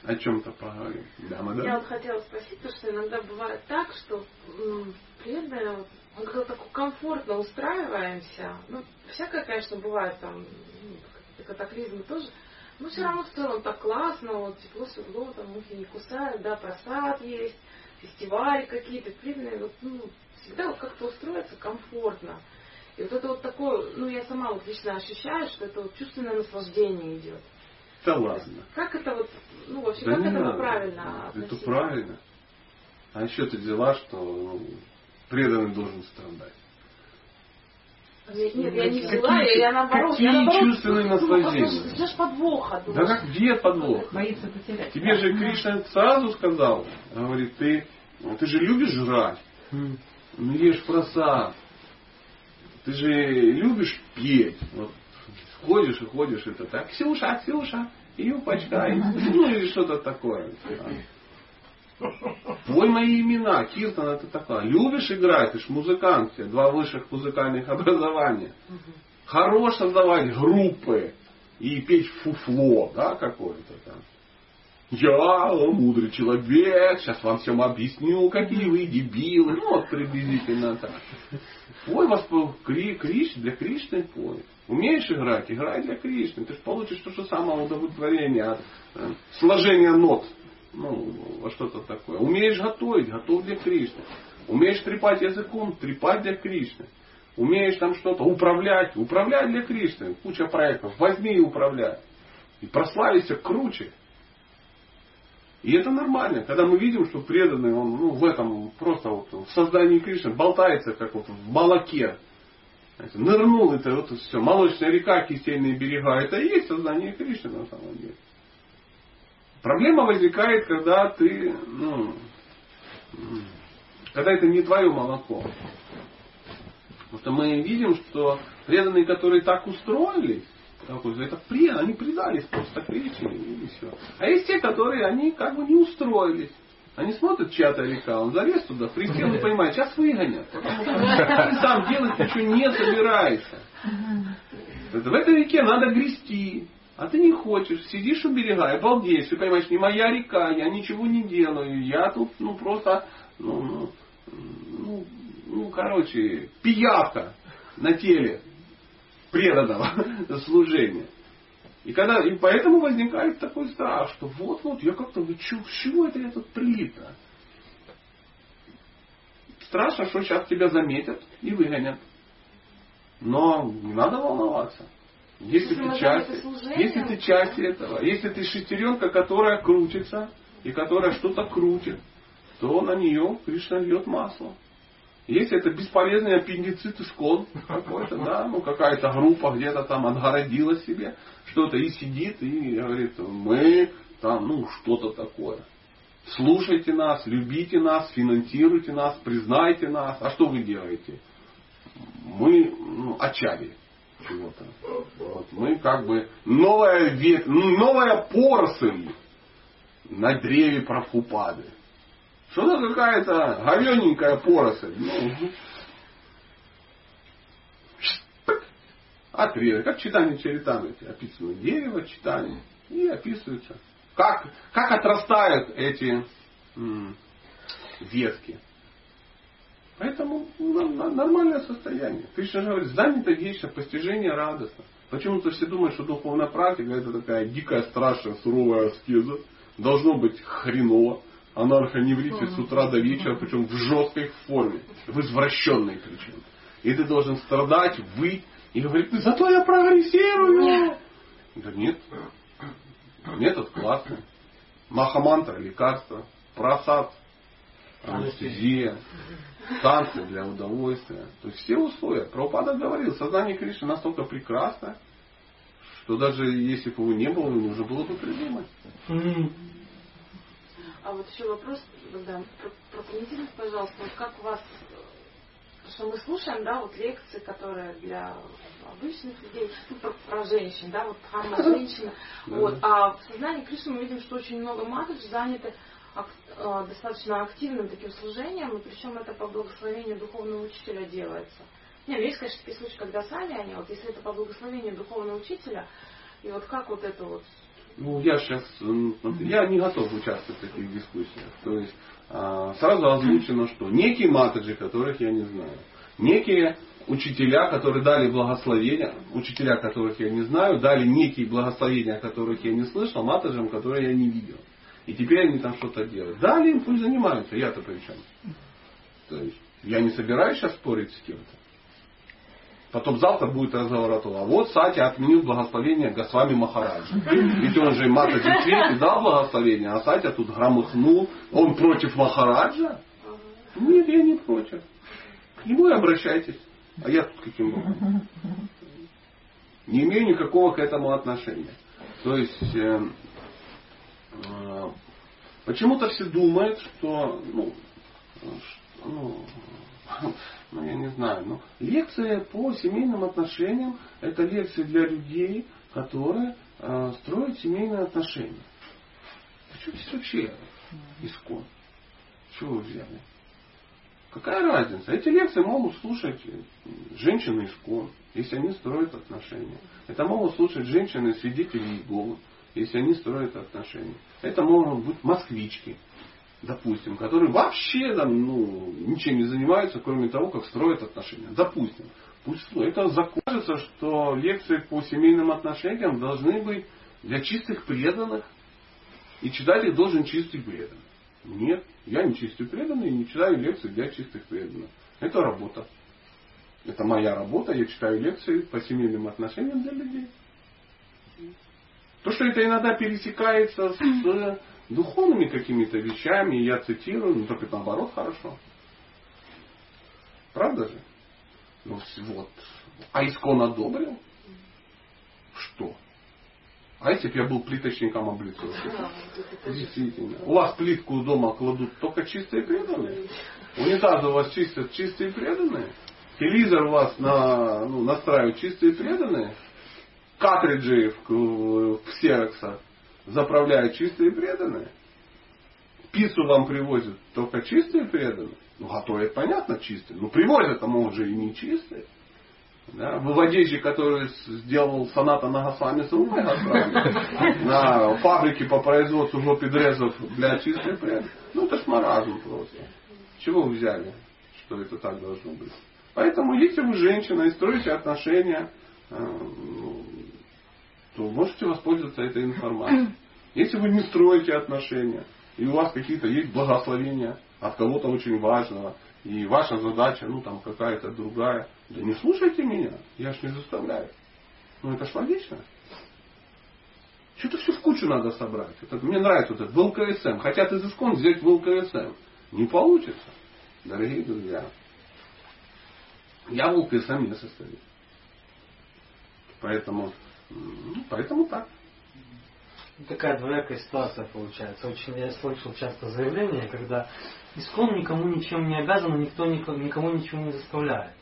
о чем-то поговорим. Да? Я вот хотела спросить, потому что иногда бывает так, что преданные, мы как-то так комфортно устраиваемся. Ну, всякое, конечно, бывает там, ну, катаклизмы тоже. Но все равно в целом так классно, вот тепло, светло, там мухи не кусают, да, просад есть, фестивали какие-то, преданные, вот, ну, всегда вот как-то устроиться комфортно. И вот это вот такое, ну я сама вот лично ощущаю, что это вот чувственное наслаждение идет. Да ладно. Как это вот, ну вообще, да как это надо. правильно относиться? Это правильно. А еще ты взяла, что ну, преданный должен страдать. Нет, нет, я не взяла, какие, я наоборот. Какие я наоборот, чувственные наслаждения? Ждешь подвоха. Думаешь. Да как, где подвох? Боится потерять. Тебе же Кришна сразу сказал, говорит, ты, ты же любишь жрать. Ну ешь просад. Ты же любишь петь. Вот ходишь и ходишь, это так, Ксюша, Ксюша, юбочка, ну или что-то такое. Твой мои имена, Киртан это такое. Любишь играть, ты ж музыкант, два высших музыкальных образования. Хорош создавать группы и петь фуфло, да, какое-то там. Я мудрый человек, сейчас вам всем объясню, какие вы дебилы. Ну, вот приблизительно так. Пой вас Кри, Криш, для Кришны пой. Умеешь играть? Играй для Кришны. Ты же получишь то же самое удовлетворение от э, сложения нот. Ну, во что-то такое. Умеешь готовить? Готов для Кришны. Умеешь трепать языком? Трепать для Кришны. Умеешь там что-то управлять? Управлять для Кришны. Куча проектов. Возьми и управляй. И прославишься круче. И это нормально, когда мы видим, что преданный, он ну, в этом просто вот, в создании Кришны болтается, как вот в молоке. Нырнул, это вот все, молочная река, кисельные берега, это и есть сознание Кришны на самом деле. Проблема возникает, когда ты, ну, когда это не твое молоко. Потому что мы видим, что преданные, которые так устроились, это при, они предались просто Кришне и все. А есть те, которые они как бы не устроились. Они смотрят, чья-то река, он залез туда, присел и понимает, сейчас выгонят. Потому что ты сам делать ничего не собираешься. В этой реке надо грести. А ты не хочешь, сидишь у берега, обалдеешь, ты понимаешь, не моя река, я ничего не делаю, я тут, ну, просто, ну, ну, ну, ну короче, пиявка на теле преданного служения. И, когда, и поэтому возникает такой страх, что вот-вот, я как-то, чё, с чего это я тут прилип-то? Страшно, что сейчас тебя заметят и выгонят. Но не надо волноваться. Если, ты часть, если ты часть этого, если ты шестеренка, которая крутится и которая что-то крутит, то на нее Кришна льет масло. Если это бесполезный аппендицит искон какой-то, да, ну какая-то группа где-то там отгородила себе что-то и сидит и говорит, мы там, ну что-то такое. Слушайте нас, любите нас, финансируйте нас, признайте нас. А что вы делаете? Мы ну, очаги чего-то. Вот. Мы как бы новая, вет, новая поросль на древе Прабхупады. Что-то какая-то говененькая поросль. Ну, отрезок. Как читание Чаритамрити. Описано дерево, читание. И описывается, как, как отрастают эти м, ветки. Поэтому ну, нормальное состояние. Кришна говорит, занято вечно, постижение радостно. Почему-то все думают, что духовная практика это такая дикая, страшная, суровая аскеза. Должно быть хреново анархоневрите с утра до вечера, причем в жесткой форме, в извращенной причем. И ты должен страдать, выть, и говорить, зато я прогрессирую. Да нет. Метод классный. Махамантра, лекарство, просад, анестезия, танцы для удовольствия. То есть все условия. Прабхупада говорил, сознание Кришны настолько прекрасно, что даже если бы его не было, нужно было бы придумать. А вот еще вопрос, да, прокомментируйте, пожалуйста, как у вас что мы слушаем, да, вот лекции, которые для обычных людей, ну, про, про женщин, да, вот дхарма женщина. Вот. А в сознании Кришны мы видим, что очень много матыч заняты э, достаточно активным таким служением, и причем это по благословению духовного учителя делается. Нет, есть, конечно, такие случаи, когда сами они, вот если это по благословению духовного учителя, и вот как вот это вот ну, я сейчас, я не готов участвовать в таких дискуссиях. То есть, сразу озвучено, что некие матаджи, которых я не знаю, некие учителя, которые дали благословения, учителя, которых я не знаю, дали некие благословения, которых я не слышал, матаджам, которые я не видел. И теперь они там что-то делают. Дали им, пусть занимаются, я-то при чем. То есть, я не собираюсь сейчас спорить с кем-то. Потом завтра будет разговор о том, а вот Сати отменил благословение Госвами Махараджа. Ведь он же Мата Детей дал благословение, а Сатя тут громыхнул. Он против Махараджа? Нет, я не против. К нему и обращайтесь. А я тут каким боком? Не имею никакого к этому отношения. То есть, э, э, почему-то все думают, что, ну, что, ну, ну я не знаю, но лекция по семейным отношениям это лекция для людей, которые э, строят семейные отношения. Почему здесь вообще искон? Чего вы взяли? Какая разница? Эти лекции могут слушать женщины искон, если они строят отношения. Это могут слушать женщины свидетели Иеговы, если они строят отношения. Это могут быть москвички, допустим, которые вообще там, ну, ничем не занимаются, кроме того, как строят отношения. Допустим. Пусть это закажется, что лекции по семейным отношениям должны быть для чистых преданных. И читатель должен чистый преданный. Нет, я не чистый преданный и не читаю лекции для чистых преданных. Это работа. Это моя работа, я читаю лекции по семейным отношениям для людей. То, что это иногда пересекается с духовными какими-то вещами, я цитирую, но только наоборот хорошо. Правда же? Ну вот. А Искон одобрил? Что? А если бы я был плиточником облицовки? Действительно. У вас плитку дома кладут только чистые преданные? Унитазы у вас чистят чистые преданные? Телевизор у вас на, ну, настраивают чистые преданные? Картриджи в, в, в Xerox заправляют чистые преданные. Пиццу вам привозят только чистые преданные. Ну, готовят, понятно, чистые. Но привозят, а может же и не чистые. Да? Выводящий, который сделал соната на Гасвами с рукой на фабрике по производству жопедрезов для чистой преданных. Ну, это ж маразм просто. Чего вы взяли, что это так должно быть? Поэтому, если вы женщина и строите отношения, э, ну, то можете воспользоваться этой информацией. Если вы не строите отношения, и у вас какие-то есть благословения от кого-то очень важного, и ваша задача, ну там какая-то другая, да не слушайте меня, я ж не заставляю. Ну это ж логично. Что-то все в кучу надо собрать. Это, мне нравится вот этот ВЛКСМ. Хотят из искон взять ВЛКСМ. Не получится, дорогие друзья. Я ВЛКСМ не состою. Поэтому ну, поэтому так. Такая двоякая ситуация получается. Очень я слышал часто заявления, когда искон никому ничем не обязан, никто никому ничего не заставляет.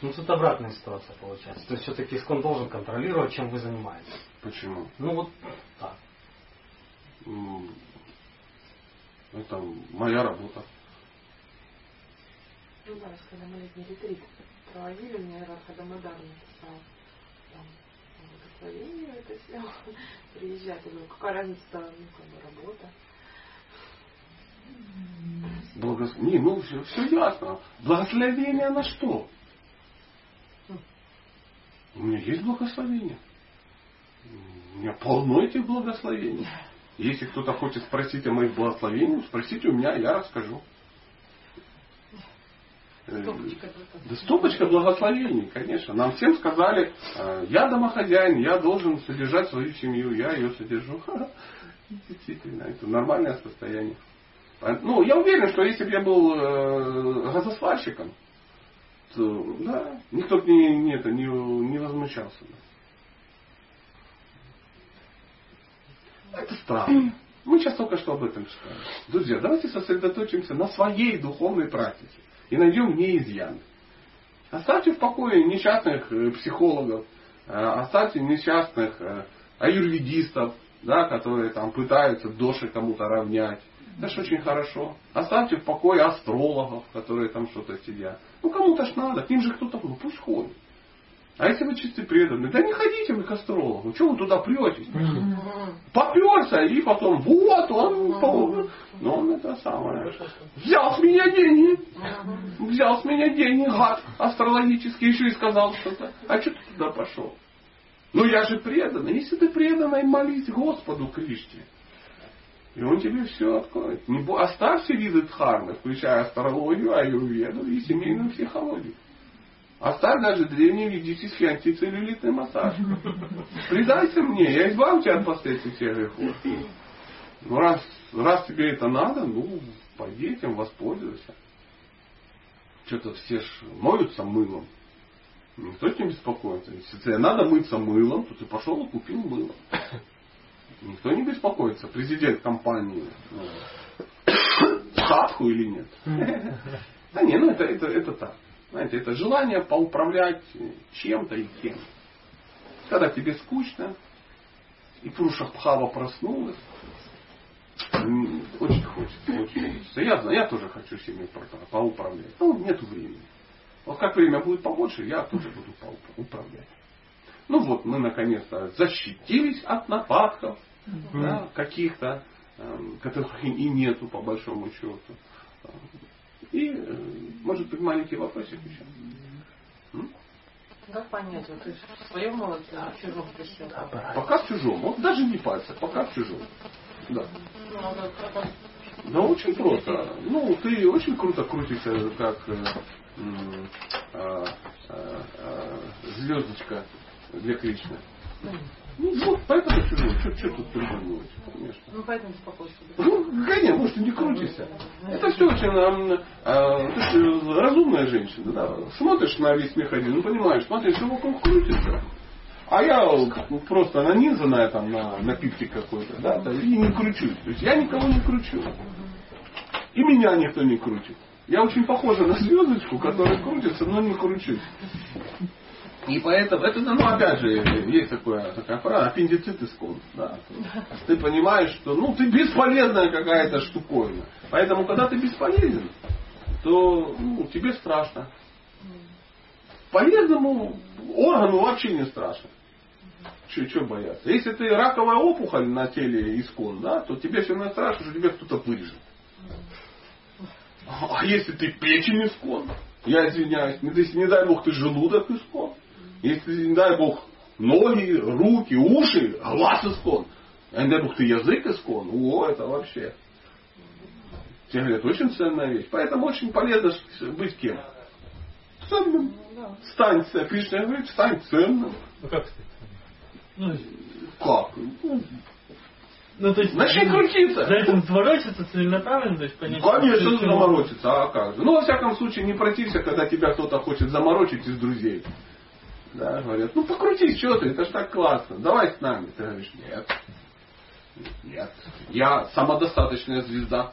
Ну тут обратная ситуация получается. То есть все-таки искон должен контролировать, чем вы занимаетесь. Почему? Ну вот так. Это моя работа. Ну да, когда мы летний ретрит проводили, мне Радха Мадар написал, там, благословение это все. Приезжать. Я думаю, какая разница, ну, как бы работа. Благословение. Ну, все, все ясно. Благословение на что? У меня есть благословение. У меня полно этих благословений. Если кто-то хочет спросить о моих благословениях, спросите у меня, я расскажу. Стопочка, да стопочка благословений, конечно. Нам всем сказали, «Э, я домохозяин, я должен содержать свою семью, я ее содержу. Действительно, это нормальное состояние. Ну, я уверен, что если бы я был э, газосварщиком, то да, никто бы не, не, это, не, не возмущался бы. Это странно. Мы сейчас только что об этом читали. Друзья, давайте сосредоточимся на своей духовной практике и найдем в ней изъяны. Оставьте в покое несчастных э, психологов, э, оставьте несчастных э, аюрведистов, да, которые там пытаются доши кому-то равнять. Это ж очень хорошо. Оставьте в покое астрологов, которые там что-то сидят. Ну кому-то ж надо, к ним же кто-то, ну пусть ходит. А если вы чисто преданные, да не ходите вы к астрологу, чего вы туда претесь? Поперся, и потом, вот он, по- ну он это самое, взял с меня деньги, взял с меня деньги, гад астрологический, еще и сказал что-то. А что ты туда пошел? Ну я же преданный. Если ты преданный, молись Господу Кришне. И он тебе все откроет. Не бо- Оставь все виды дхармы, включая астрологию, аюрведу и семейную психологию. Оставь даже древний ведический антицеллюлитный массаж. Предайся мне, я избавлю тебя от последствий всех грехов. Ну, раз, раз тебе это надо, ну, пойди этим воспользуйся. Что-то все ж моются мылом. Никто этим беспокоится. Если тебе надо мыться мылом, то ты пошел и купил мыло. Никто не беспокоится. Президент компании ну, или нет. Да не, ну это, это, это так. Знаете, это желание поуправлять чем-то и кем. Когда тебе скучно, и Пуруша Бхава проснулась, очень хочется, очень хочется. Я знаю, я тоже хочу семьей по- поуправлять. Ну, нету времени. Вот как время будет побольше, я тоже буду управлять. Ну вот, мы наконец-то защитились от нападков да, каких-то, эм, которых и нету по большому счету. И, э, может быть, маленький вопросик еще. Как понять, вот ты в своем молоде, а в чужом присел? Пока в чужом. Вот даже не пальцы, пока в чужом. Да. Ну, Да очень просто. Ну, ты очень круто крутишься, как э, м, а, а, а, звездочка для Кришны. Ну, вот, поэтому чужой. Что, что тут придумывать, конечно. Ну, поэтому беспокойство. Ну, конечно, может, не крутишься. Это все очень а, ты же разумная женщина, да. Смотришь на весь механизм, ну, понимаешь, смотришь, что вокруг крутится. А я ну, просто нанизанная там на напитки какой-то, да, да, и не кручусь. То есть я никого не кручу. И меня никто не крутит. Я очень похожа на звездочку, которая крутится, но не кручусь. И поэтому, это, ну, опять же, есть такое, такая фраза, аппендицит искон. Да. Ты понимаешь, что ну, ты бесполезная какая-то штуковина. Поэтому, когда ты бесполезен, то ну, тебе страшно. Полезному органу вообще не страшно. Что бояться? Если ты раковая опухоль на теле искон, да, то тебе все равно страшно, что тебя кто-то вырежет. А если ты печень искон, я извиняюсь, если не дай бог ты желудок искон, если не дай бог ноги, руки, уши, глаз искон, а не дай бог ты язык искон, о, это вообще. Тебе говорят, очень ценная вещь. Поэтому очень полезно быть кем? Ценным. Стань. Кришна говорит, стань ценным. Ну как? Ну, Как? Ну, то есть, Начни крутиться. За этим сворачиваться целенаправленно, то есть понять, Конечно, заморочиться, а как же? Ну, во всяком случае, не протився, когда тебя кто-то хочет заморочить из друзей. Да, говорят, ну покрутись, что ты, это ж так классно, давай с нами. Ты говоришь, нет, нет, я самодостаточная звезда.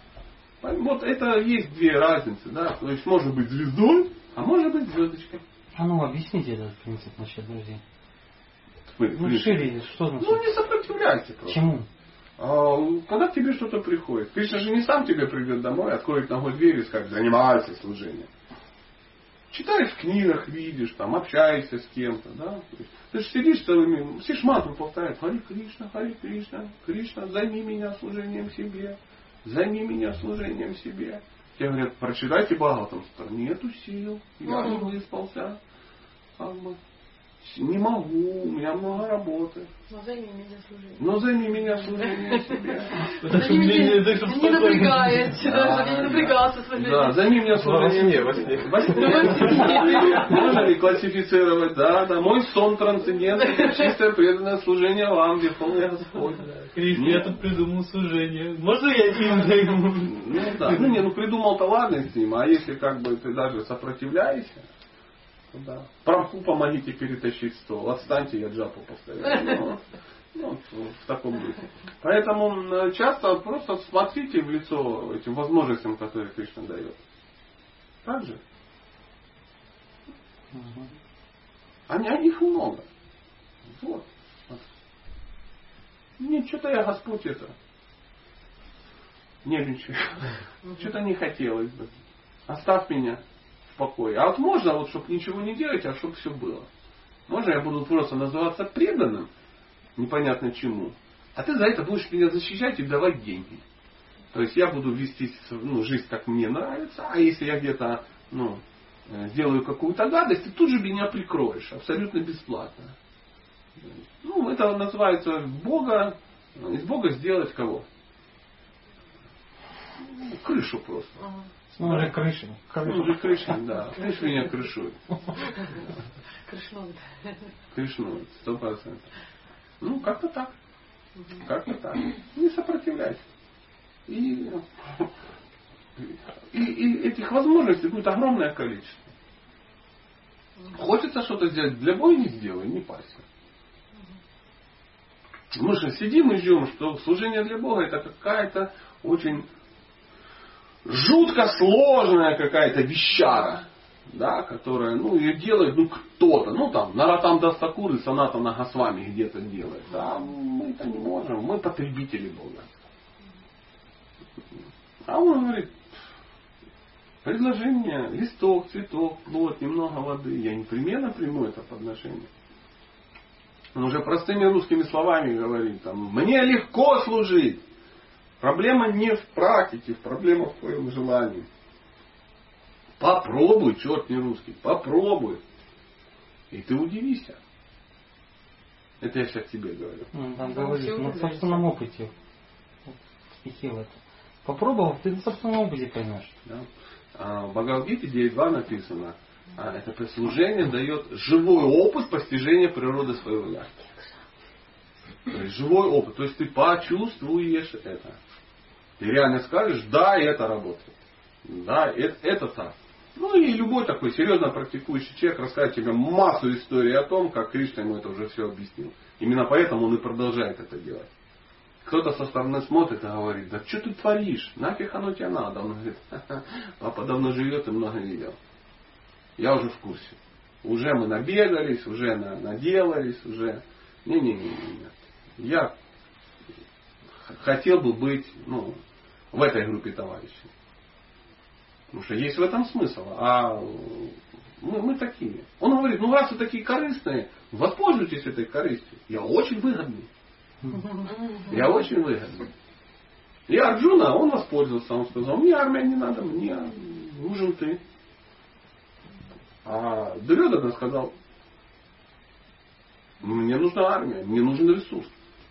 Вот это есть две разницы, да, то есть может быть звездой, а может быть звездочкой. А ну объясните этот принцип насчет друзей. Ну шире, что значит? Ну не сопротивляйся просто. Чему? А, Когда к тебе что-то приходит, Кришна же не сам тебе придет домой, откроет ногой дверь и скажет, занимайся служением. Читаешь в книгах, видишь, там, общаешься с кем-то, да. Ты же сидишь целыми, ж мантру повторяют, Хари Кришна, Хари Кришна, Кришна, займи меня служением себе, займи меня служением себе. Тебе говорят, прочитайте Бхагаватам. Нету сил, я не выспался. Как бы, не могу, у меня много работы. Но займи меня служением. Но займи меня служением себе. Не напрягает, не напрягался с Да, займи меня служением. Во сне, Во сне. Можно ли классифицировать? Да, да. Мой сон трансцендентный, чистое преданное служение вам, Верховный Господь. Кришна, я тут придумал служение. Можно я им займу? Ну да. Ну не, ну придумал-то ладно с ним, а если как бы ты даже сопротивляешься, да. Прамху помогите перетащить стол, отстаньте, я джапу повторяю. Ну, ну, в таком духе. Поэтому часто просто смотрите в лицо этим возможностям, которые Кришна дает. Так же? Они, а их много. Вот. Нет, что-то я Господь это нервничаю. Что-то не хотелось бы. Оставь меня покое. А вот можно, вот, чтобы ничего не делать, а чтобы все было. Можно я буду просто называться преданным, непонятно чему, а ты за это будешь меня защищать и давать деньги. То есть я буду вести ну, жизнь, как мне нравится, а если я где-то ну, э, сделаю какую-то гадость, ты тут же меня прикроешь, абсолютно бесплатно. Ну, это называется Бога, из Бога сделать кого? Крышу просто. Ну, уже крыша. Ну, уже крыша, да. Крыша меня крышует. Крышнует. Крышнует, сто процентов. Ну, как-то так. Как-то так. Не сопротивляйся. И, и, и этих возможностей будет огромное количество. Хочется что-то сделать, для боя не сделай, не парься. Мы же сидим и ждем, что служение для Бога это какая-то очень жутко сложная какая-то вещара, да, которая, ну, ее делает, ну, кто-то, ну, там, Наратам Дастакур и Саната Нагасвами где-то делает, да, мы это не можем, мы потребители Бога. А он говорит, предложи мне листок, цветок, плод, немного воды, я непременно приму это подношение. Он уже простыми русскими словами говорит, там, мне легко служить. Проблема не в практике, проблема в твоем желании. Попробуй, черт не русский, попробуй. И ты удивишься. Это я сейчас тебе говорю. Ну, там говорит, на собственном опыте. Стихи в это. Попробовав, ты на собственном опыте поймешь. Да? А в Бхагавадгите 9.2 написано, а это прислужение дает живой опыт постижения природы своего я. То есть живой опыт. То есть ты почувствуешь это. Ты реально скажешь, да, это работает. Да, это, это так. Ну и любой такой серьезно практикующий человек расскажет тебе массу историй о том, как Кришна ему это уже все объяснил. Именно поэтому он и продолжает это делать. Кто-то со стороны смотрит и говорит, да что ты творишь? Нафиг оно тебе надо? Он говорит, папа давно живет и много видел. Я уже в курсе. Уже мы набегались, уже наделались, уже... Не-не-не. Я хотел бы быть ну, в этой группе товарищей. Потому что есть в этом смысл. А мы, мы такие. Он говорит, ну раз вы такие корыстные, воспользуйтесь этой корыстью. Я очень выгодный. Я очень выгодный. И Арджуна, он воспользовался, он сказал, мне армия не надо, мне нужен ты. А Дурьодана сказал, мне нужна армия, мне нужен ресурс.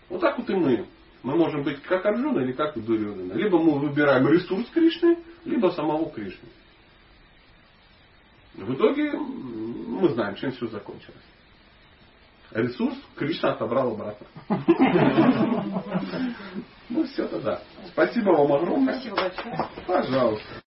Вот так вот и мы. Мы можем быть как Арджуна или как Дурьодана. Либо мы выбираем ресурс Кришны, либо самого Кришны. В итоге мы знаем, чем все закончилось. Ресурс Кришна отобрал обратно. Ну все тогда. Спасибо вам огромное. Спасибо большое. Пожалуйста.